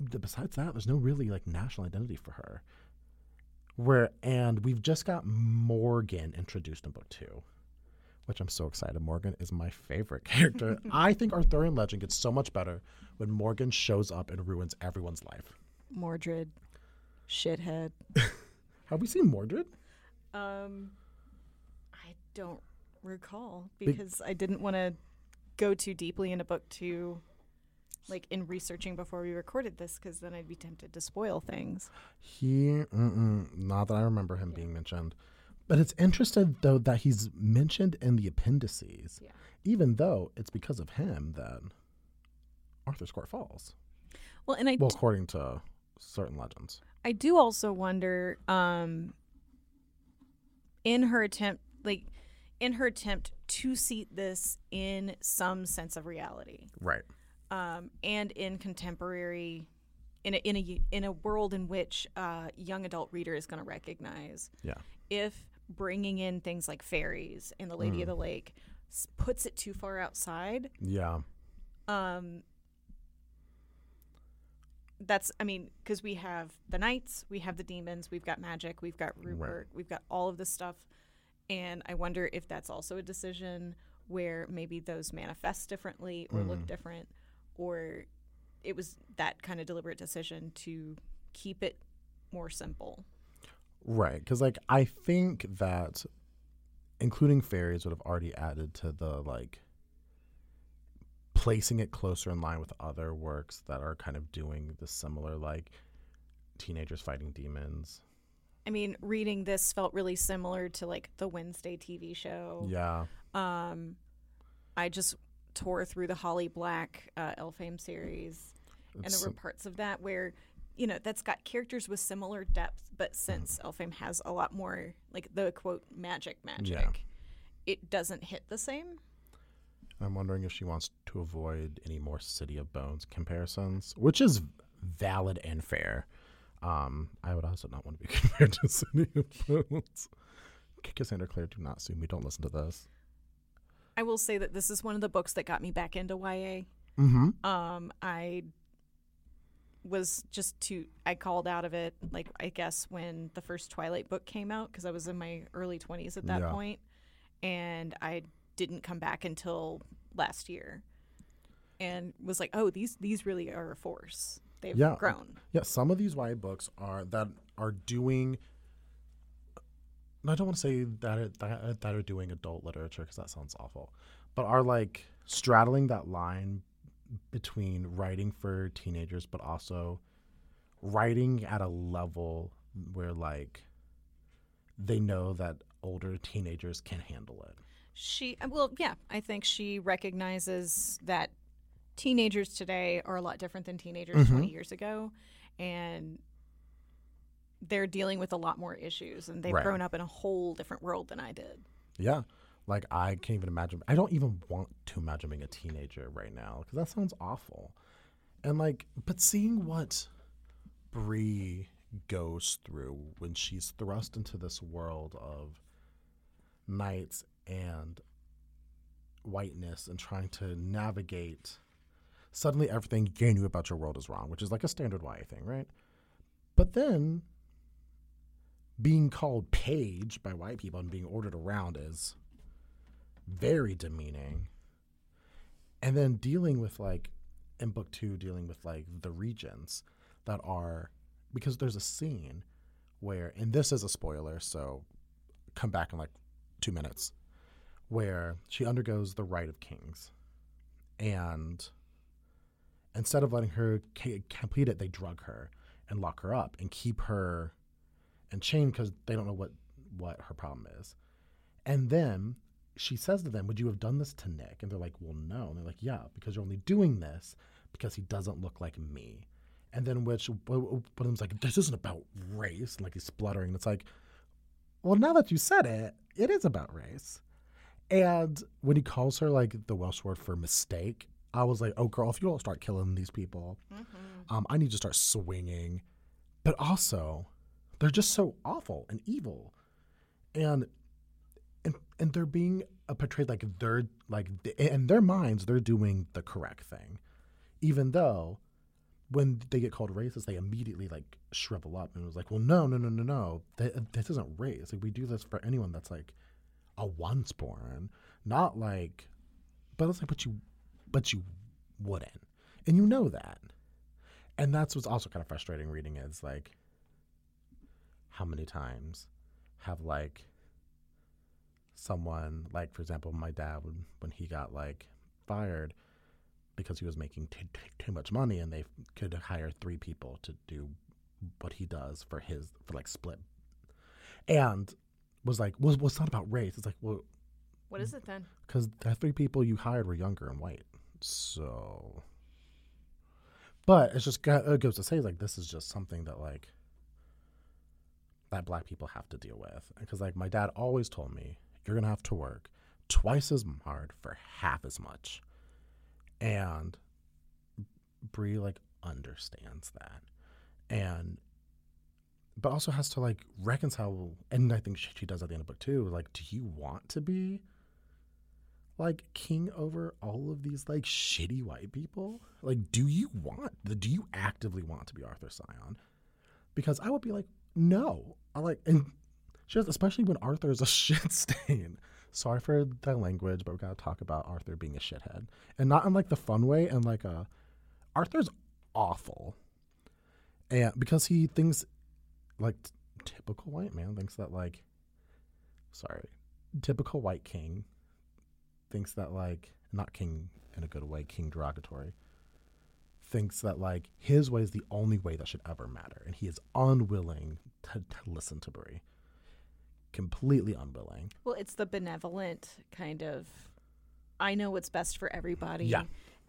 the, besides that, there's no really like national identity for her. Where and we've just got Morgan introduced in book two, which I'm so excited. Morgan is my favorite *laughs* character. I think Arthurian legend gets so much better when Morgan shows up and ruins everyone's life. Mordred, shithead. *laughs* Have we seen Mordred? Um, I don't recall because I didn't want to go too deeply into book two, like in researching before we recorded this, because then I'd be tempted to spoil things. He, not that I remember him being mentioned. But it's interesting, though, that he's mentioned in the appendices, Yeah. even though it's because of him that Arthur's court falls. Well, and I Well, d- according to certain legends. I do also wonder, um, in her attempt, like in her attempt to seat this in some sense of reality, Right. um, and in contemporary, in a in a in a world in which uh, young adult reader is going to recognize Yeah. if bringing in things like fairies and the Lady of the Lake s- puts it too far outside. Yeah. Um, that's I mean because we have the knights, we have the demons, we've got magic, we've got Rupert, we've got all of this stuff, and I wonder if that's also a decision where maybe those manifest differently or look different, or it was that kind of deliberate decision to keep it more simple. Right. Because, like, I think that including fairies would have already added to the, like, placing it closer in line with other works that are kind of doing the similar, like, teenagers fighting demons. I mean, reading this felt really similar to like the Wednesday TV show. Yeah. Um, I just tore through the Holly Black uh, Elfhame series, and there were parts of that where, you know, that's got characters with similar depth, but since Elfhame has a lot more like the quote magic magic, it doesn't hit the same. I'm wondering if she wants to avoid any more City of Bones comparisons, which is valid and fair. Um, I would also not want to be *laughs* compared to City of Bones. Cassandra Clare, do not sue me. Don't listen to this. I will say that this is one of the books that got me back into YA. Mm-hmm. Um, I was just to I called out of it, like I guess when the first Twilight book came out, because I was in my early twenties at that Yeah. point, and I didn't come back until last year, and was like, oh, these these really are a force. They've Yeah. Uh, grown. Yeah, some of these YA books are that are doing. I don't want to say that are, that, that are doing adult literature because that sounds awful, but are like straddling that line between writing for teenagers, but also writing at a level where like they know that older teenagers can handle it. She uh, well, yeah, I think she recognizes that teenagers today are a lot different than teenagers 20 years ago and they're dealing with a lot more issues and they've Right. grown up in a whole different world than I did. Yeah. Like I can't even imagine. I don't even want to imagine being a teenager right now because that sounds awful. And like, but seeing what Bree goes through when she's thrust into this world of knights and whiteness and trying to navigate. Suddenly, everything you knew about your world is wrong, which is like a standard YA thing, right? But then being called page by white people and being ordered around is very demeaning. And then dealing with like in book two, dealing with like the regents that are because there's a scene where and this is a spoiler, so come back in like two minutes, where she undergoes the rite of kings. And instead of letting her ca- complete it, they drug her and lock her up and keep her and chain because they don't know what what her problem is. And then she says to them, "Would you have done this to Nick?" And they're like, "Well, no." And they're like, "Yeah, because you're only doing this because he doesn't look like me." And then which one of them's like, "This isn't about race," and like he's spluttering. And it's like, well, now that you said it, it is about race. And when he calls her like the Welsh word for mistake, I was like, oh, girl, if you don't start killing these people, um, I need to start swinging. But also, they're just so awful and evil. And and and they're being uh, portrayed like they're like in their minds they're doing the correct thing, even though when they get called racist, they immediately like shrivel up and was like, "Well, no, no, no, no, no. This isn't race. Like we do this for anyone that's like a once born, not like." But it's like, but you, but you wouldn't, and you know that, and that's what's also kind of frustrating reading is like, how many times have like someone like, for example, my dad when when he got like fired because he was making too, too, too much money and they could hire three people to do what he does for his for like split. And was like was was not about race. It's like well What is it then? because the three people you hired were younger and white. So but it's just it goes to say like this is just something that like that black people have to deal with. Because like my dad always told me you're gonna have to work twice as hard for half as much and Bree like understands that, and but also has to like reconcile. And I think she, she does at the end of book two. Like, do you want to be like king over all of these like shitty white people? Like, do you want? The do you actively want to be Arthur Scion? Because I would be like, no. I like, and does, especially when Arthur is a *laughs* shit stain. Sorry for the language, but we gotta talk about Arthur being a shithead, and not in like the fun way, and like a Arthur's awful, and because he thinks like t- typical white man thinks that like, sorry, typical white king thinks that like not king in a good way, king derogatory. Thinks that like his way is the only way that should ever matter, and he is unwilling to, to listen to Bree completely unwilling. Well, it's the benevolent kind of I know what's best for everybody. Yeah.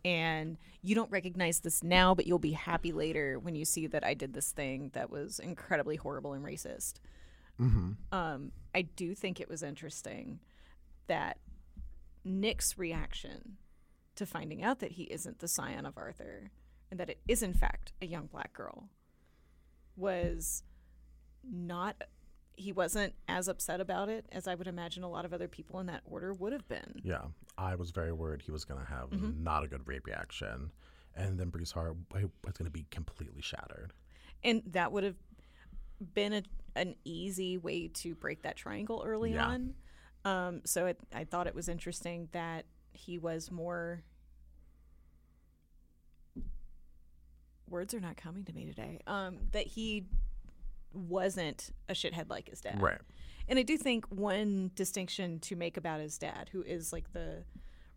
And you don't recognize this now, but you'll be happy later when you see that I did this thing that was incredibly horrible and racist. Mm-hmm. Um, I do think it was interesting that Nick's reaction to finding out that he isn't the scion of Arthur and that it is, in fact, a young black girl was not he wasn't as upset about it as I would imagine a lot of other people in that order would have been. Yeah, I was very worried he was going to have not a good rape reaction, and then Bree's heart was going to be completely shattered. And that would have been a, an easy way to break that triangle early Yeah. on. Um, so it, I thought it was interesting that he was more. Words are not coming to me today. Um, that he wasn't a shithead like his dad. Right. And I do think one distinction to make about his dad, who is like the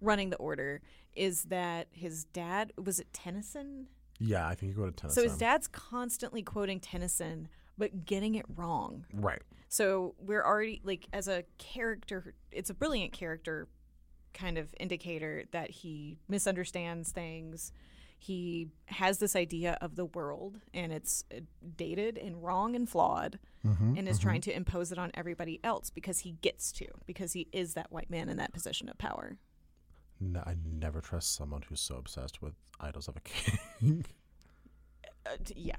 running the order, is that his dad was it Tennyson? Yeah, I think he to Tennessee. So his dad's constantly quoting Tennyson, but getting it wrong. Right. So we're already like as a character, it's a brilliant character kind of indicator that he misunderstands things. He has this idea of the world and it's uh, dated and wrong and flawed Mm-hmm. and is trying to impose it on everybody else because he gets to, because he is that white man in that position of power. No, I never trust someone who's so obsessed with Idylls of a *laughs* king. Uh, yeah.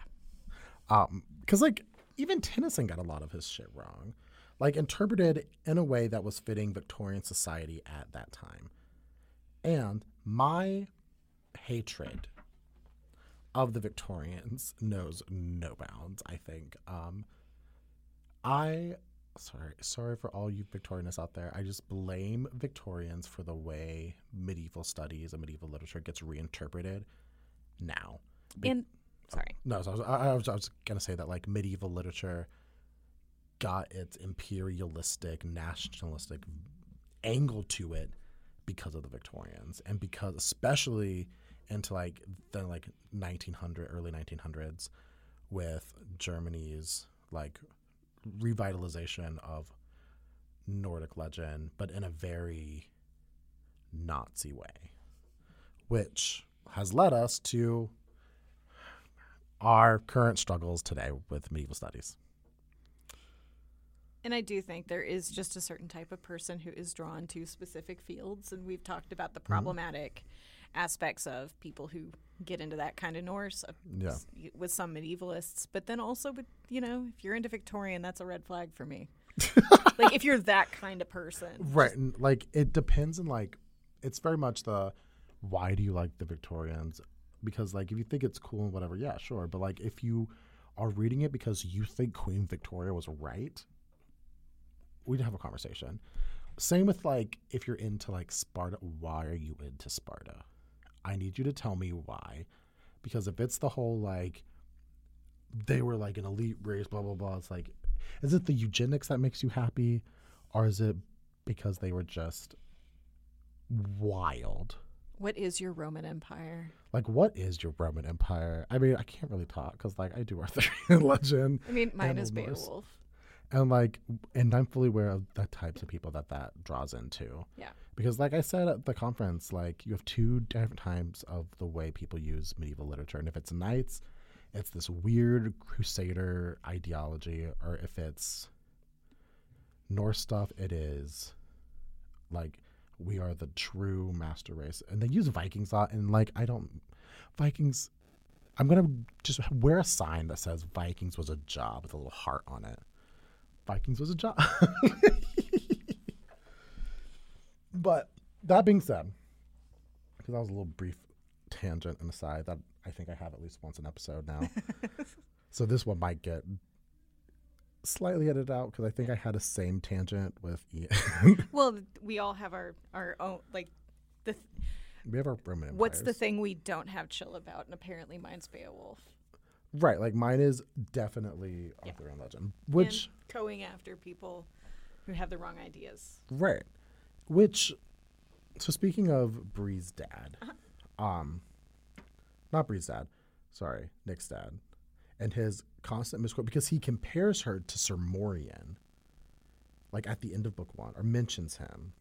um, because like even Tennyson got a lot of his shit wrong, like interpreted in a way that was fitting Victorian society at that time, and my hatred of the Victorians knows no bounds. I think. Um, I sorry sorry for all you Victorianists out there. I just blame Victorians for the way medieval studies and medieval literature gets reinterpreted now. Be- And sorry. no, so I was, I, I was, I was gonna say that like medieval literature got its imperialistic, nationalistic angle to it because of the Victorians, and because especially into like the like 1900 early 1900s with Germany's like revitalization of Nordic legend, but in a very Nazi way, which has led us to our current struggles today with medieval studies. And I do think there is just a certain type of person who is drawn to specific fields. And we've talked about the mm-hmm. problematic aspects of people who get into that kind of Norse uh, Yeah. with some medievalists. But then also, with, you know, if you're into Victorian, that's a red flag for me. *laughs* like if you're that kind of person. Right. And like it depends on like it's very much the why do you like the Victorians? Because like if you think it's cool and whatever, yeah, sure. But like if you are reading it because you think Queen Victoria was right, we'd have a conversation. Same with like if you're into like Sparta, why are you into Sparta? I need you to tell me why. Because if it's the whole like they were like an elite race, blah blah blah, it's like is it the eugenics that makes you happy? Or is it because they were just wild? What is your Roman Empire? Like, what is your Roman Empire? I mean, I can't really talk because, like, I do Arthurian *laughs* legend, I mean, mine is Norse. Beowulf. and like, and I'm fully aware of the types of people that that draws into. Yeah. Because, like I said at the conference, like you have two different types of the way people use medieval literature, and if it's knights, it's this weird crusader ideology, or if it's Norse stuff, it is like we are the true master race, and they use Vikings a lot, and like I don't Vikings. I'm gonna just wear a sign that says Vikings was a job with a little heart on it. Vikings was a job. *laughs* but that being said, because that was a little brief tangent and aside that I think I have at least once an episode now. *laughs* so this one might get slightly edited out because I think I had a same tangent with Ian. *laughs* Well, we all have our, our own, like, the th- we have our Roman what's the thing we don't have chill about? And apparently mine's Beowulf. right? Like mine is definitely Yeah. Arthurian legend, which and going after people who have the wrong ideas. Right. Which, so speaking of Bree's dad, um, not Bree's dad, sorry, Nick's dad, and his constant misquote because he compares her to Sir Morien, like at the end of book one, or mentions him.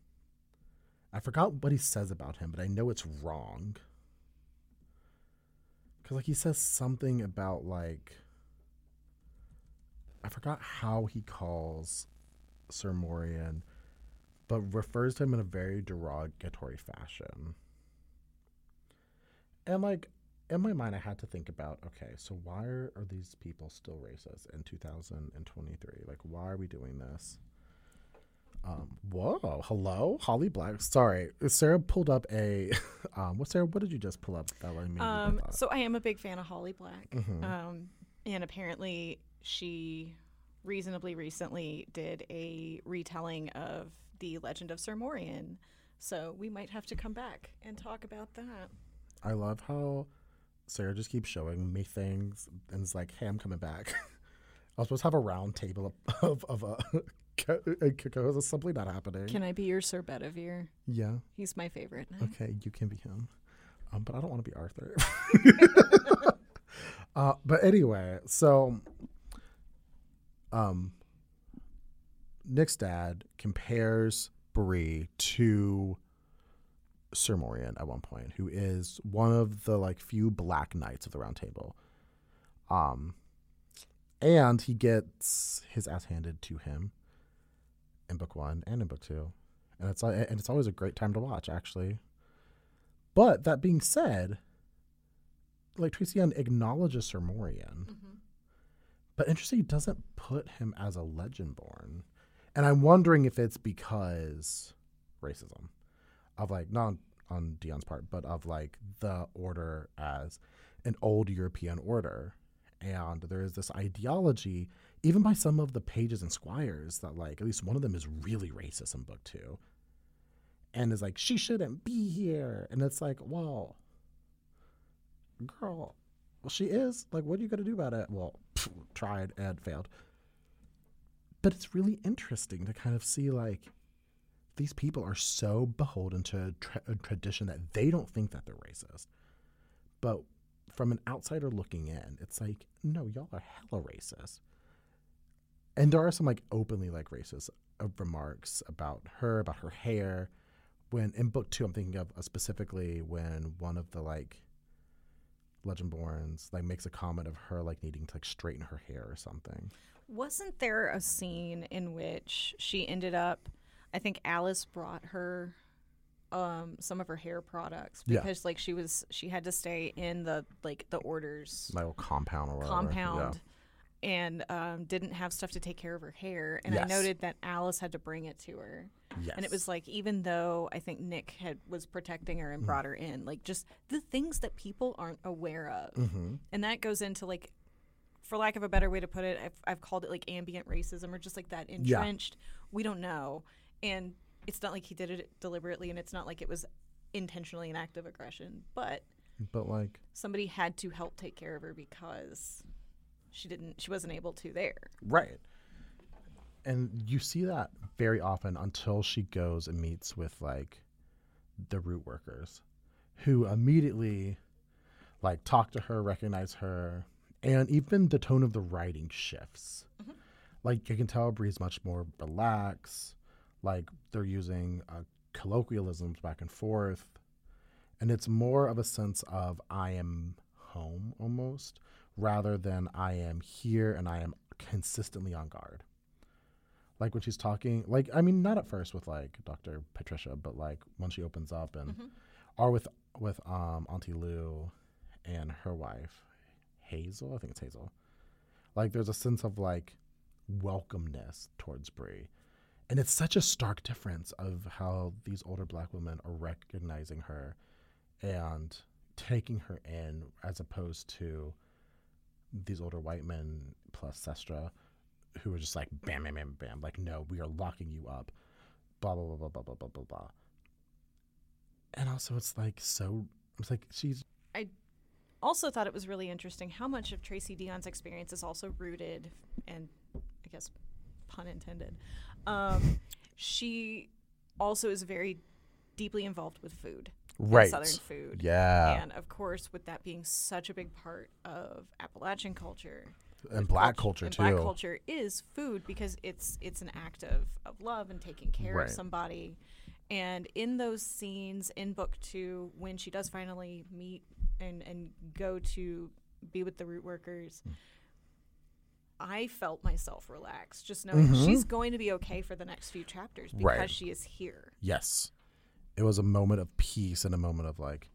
I forgot what he says about him, but I know it's wrong. Because, like, he says something about, like, I forgot how he calls Sir Morien, but refers to him in a very derogatory fashion. And like in my mind, I had to think about okay, so why are, are these people still racist in 2023? Like, why are we doing this? Um, whoa, hello, Holly Black. Sorry, Sarah pulled up a. *laughs* Um, what Sarah? What did you just pull up? That me Um, so I am a big fan of Holly Black. Mhm. Um, and apparently she reasonably recently did a retelling of the Legend of Sir Morien. So we might have to come back and talk about that. I love how Sarah just keeps showing me things and it's like, hey, I'm coming back. *laughs* I was supposed to have a round table of, *laughs* of, of uh, *laughs* Kiko. It's simply not happening. Can I be your Sir Bedivere? yeah. He's my favorite. now. Okay, you can be him. Um, but I don't want to be Arthur. uh, but anyway, so um, Nick's dad compares Bree to Sir Morien at one point, who is one of the like few black knights of the Round Table. Um, and he gets his ass handed to him in book one and in book two, and it's and it's always a great time to watch, actually. But that being said, like Tracy Young acknowledges Sir Morien, Mhm. but interesting, he doesn't put him as a legendborn. And I'm wondering if it's because racism of like not on, on Deonn's part, but of like the order as an old European order. And there is this ideology, even by some of the pages and squires, that like at least one of them is really racist in book two. And is like, she shouldn't be here. And it's like, well, girl, well, she is. Like, what are you going to do about it? Well, tried and failed. But it's really interesting to kind of see like these people are so beholden to tra- a tradition that they don't think that they're racist. But from an outsider looking in, it's like, no, y'all are hella racist. And there are some like openly like racist uh, remarks about her, about her hair. When in book two, I'm thinking of uh, specifically when one of the like Legendborns like makes a comment of her like needing to like straighten her hair or something. Wasn't there a scene in which she ended up? I think Alice brought her um some of her hair products Yeah. because like she was she had to stay in the like the orders compound or whatever. compound and um didn't have stuff to take care of her hair and I noted that Alice had to bring it to her. Yes. And it was like even though I think Nick had was protecting her and Mm. brought her in, like just the things that people aren't aware of. Mm-hmm. And that goes into like for lack of a better way to put it, I've, I've called it like ambient racism or just like that Yeah. entrenched. We don't know. And it's not like he did it deliberately and it's not like it was intentionally an act of aggression, but But like somebody had to help take care of her because she didn't she wasn't able to there. Right. And you see that very often until she goes and meets with like the root workers who immediately like talk to her, recognize her, and even the tone of the writing shifts. Like you can tell Bree's much more relaxed, like they're using uh, colloquialisms back and forth. And it's more of a sense of I am home almost rather than I am here and I am consistently on guard. Like when she's talking, like I mean, not at first with like Dr. Patricia, but like when she opens up and, or with with um Auntie Lou and her wife Hazel, I think it's Hazel. Like there's a sense of like welcomeness towards Bree, and it's such a stark difference of how these older black women are recognizing her and taking her in as opposed to these older white men plus Sestra who are just like bam bam bam bam. Like no we are locking you up. Blah blah blah blah blah blah blah blah blah. And also it's like so it's like she's Also thought it was really interesting how much of Tracy Deonn's experience is also rooted and I guess pun intended. Um, she also is very deeply involved with food. right Southern food. yeah And of course, with that being such a big part of Appalachian culture, and, black cultu- culture and too Black culture is food because it's it's an act of, of love and taking care Right. of somebody. And in those scenes in book two, when she does finally meet and, and go to be with the root workers, Hmm. I felt myself relax, just knowing Mhm. she's going to be okay for the next few chapters because Right. she is here. yes it was a moment of peace and a moment of like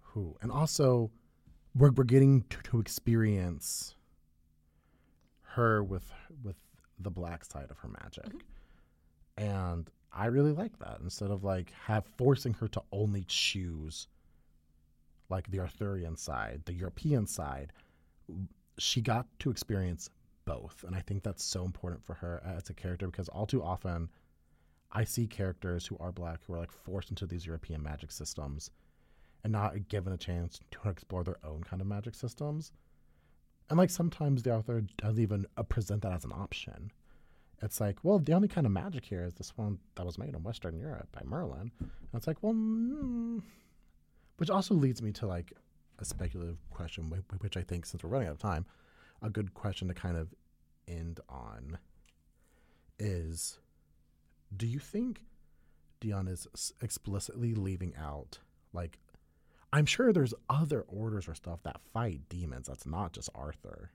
who and also we're, we're getting to, to experience her with with the black side of her magic and i really like that instead of like have forcing her to only choose like the arthurian side the european side she got to experience both. And i think that's so important for her as a character because all too often i see characters who are black who are like forced into these european magic systems and not given a chance to explore their own kind of magic systems. And like sometimes the author doesn't even uh, present that as an option. It's like well the only kind of magic here is this one that was made in western europe by merlin. And it's like well mm, which also leads me to like a speculative question which i think since we're running out of time a good question to kind of end on is do you think deonn is explicitly leaving out like i'm sure there's other orders or stuff that fight demons. That's not just arthur.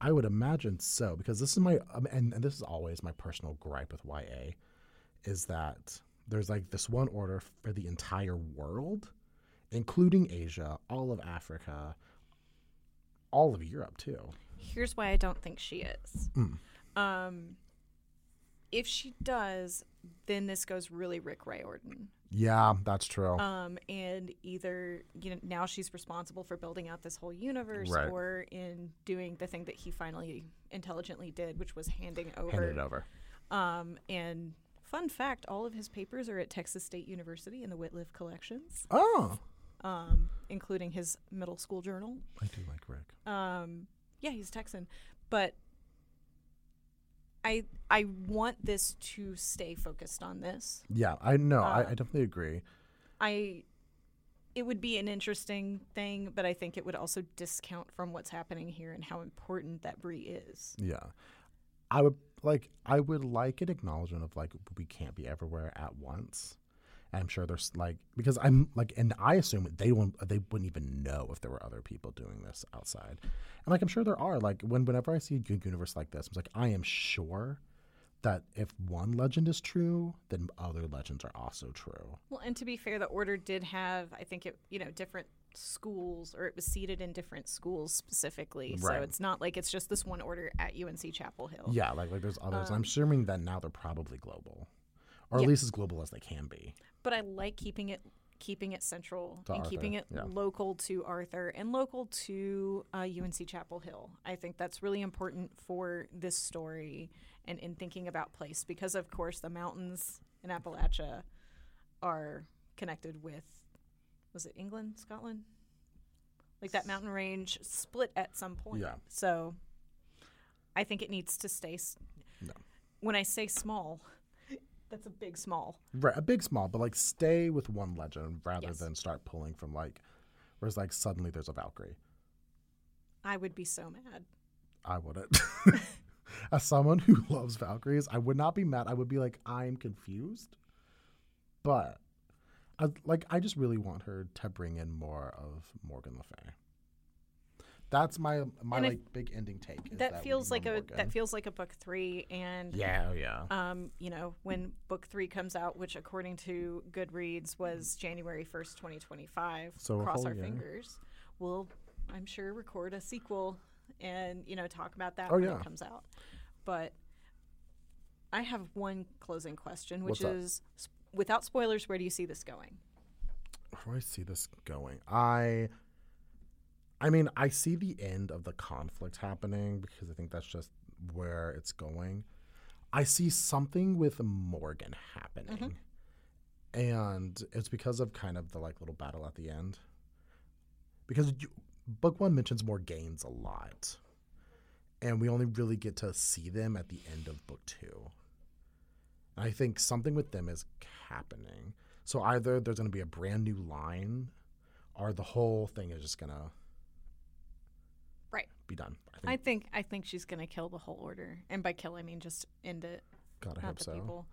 I would imagine so because this is my um, and, and this is always my personal gripe with ya is that there's like this one order for the entire world including asia all of africa all of europe too Here's why I don't think she is. Mm. Um, if she does, then this goes really Rick Riordan. yeah that's true Um, and either you know now she's responsible for building out this whole universe, Right. or in doing the thing that he finally intelligently did, which was handing hand over. it over Um, and fun fact, all of his papers are at Texas State University in the Wittliff collections, oh um, including his middle school journal. i do like rick Um, yeah, he's Texan, but I I want this to stay focused on this. yeah i know I, I Uh, definitely agree I it would be an interesting thing, but I think it would also discount from what's happening here and how important that Bree is. Yeah. I would like I would like an acknowledgement of like we can't be everywhere at once. I'm sure there's like because I'm like, and I assume they won't, they wouldn't even know if there were other people doing this outside, and like I'm sure there are. Like when whenever I see a universe like this, I'm like, I am sure that if one legend is true, then other legends are also true. Well, and to be fair, the order did have, I think it, you know, different schools, or it was seated in different schools specifically. So it's not like it's just this one order at UNC Chapel Hill. Yeah, like like there's others. I'm Um, assuming that now they're probably global, or Yeah. at least as global as they can be. But I like keeping it keeping it central To and keeping it yeah. local to Arthur and local to uh, UNC Chapel Hill. I think that's really important for this story and in thinking about place because, of course, the mountains in Appalachia are connected with was it England, Scotland? Like that mountain range split at some point. Yeah. So I think it needs to stay. S- No. When I say small, that's a big small. Right, a big small, but like stay with one legend rather Yes. than start pulling from like, whereas like suddenly there's a Valkyrie. I would be so mad. I wouldn't. *laughs* As someone who *laughs* loves Valkyries, I would not be mad. I would be like, I'm confused, but I like I just really want her to bring in more of Morgan Le Fay. That's my my And I- like big ending take. is that feels like a that feels like a book three and yeah, yeah. um you know when book three comes out which according to goodreads was january 1st 2025 So cross our year. fingers we'll i'm sure record a sequel and you know talk about that Oh, when yeah. it comes out but i have one closing question which up? is s- without spoilers where do you see this going Where do I see this going? I I mean, I see the end of the conflict happening because I think that's just where it's going. I see something with Morgan happening. Mm-hmm. And it's because of kind of the like little battle at the end. Because you, book 1 mentions Morgaines a lot. And we only really get to see them at the end of book 2. And I think something with them is happening. So either there's going to be a brand new line, or the whole thing is just going to be done. I think. i think i think she's gonna kill the whole order and by kill i mean just end it God, I not hope the so. people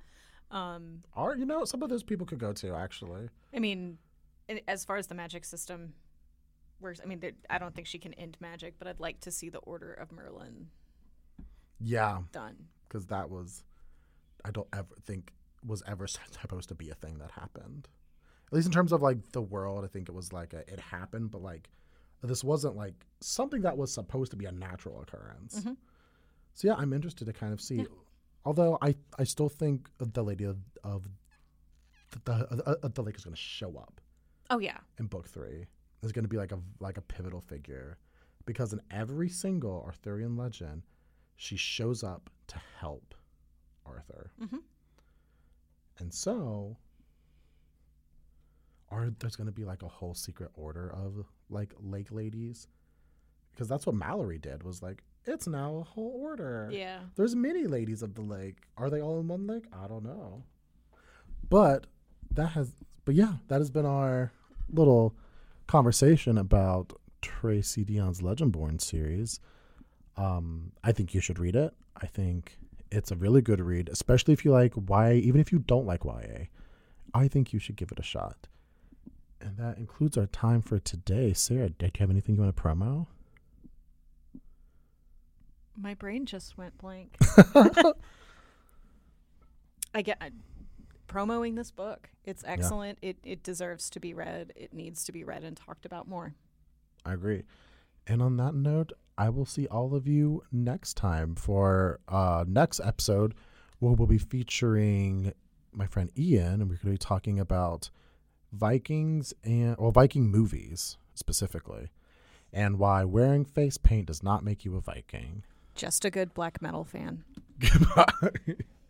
um Or you know, some of those people could go too. Actually, I mean, as far as the magic system works, I mean, there- I don't think she can end magic, but I'd like to see the Order of Merlin yeah, done. because that was, I don't ever think was ever *laughs* supposed to be a thing that happened. At least in terms of like the world, I think it was like a, it happened, but like this wasn't like something that was supposed to be a natural occurrence. Mhm. So yeah, I'm interested to kind of see. Yeah. Although I I still think the lady of, of the the, uh, the lake is going to show up. Oh yeah, in book three is going to be like a like a pivotal figure because in every single Arthurian legend, she shows up to help Arthur, Mhm. and so are there's going to be like a whole secret order of like lake ladies because that's what Malory did was like it's now a whole order. yeah. There's many ladies of the lake. Are they all in one lake? I don't know. But that has but yeah, that has been our little conversation about Tracy Deonn's Legendborn series. Um, I think you should read it. I think it's a really good read, especially if you like YA, even if you don't like YA. I think you should give it a shot. And that includes our time for today. Sarah, do you have anything you want to promo? My brain just went blank. *laughs* I get I, promoting this book. It's excellent. It it deserves to be read. It needs to be read and talked about more. I agree. And on that note, I will see all of you next time for uh next episode where we'll be featuring my friend Ian and we're going to be talking about Vikings and or Viking movies specifically and why wearing face paint does not make you a Viking. Just a good black metal fan. Goodbye. *laughs* *laughs*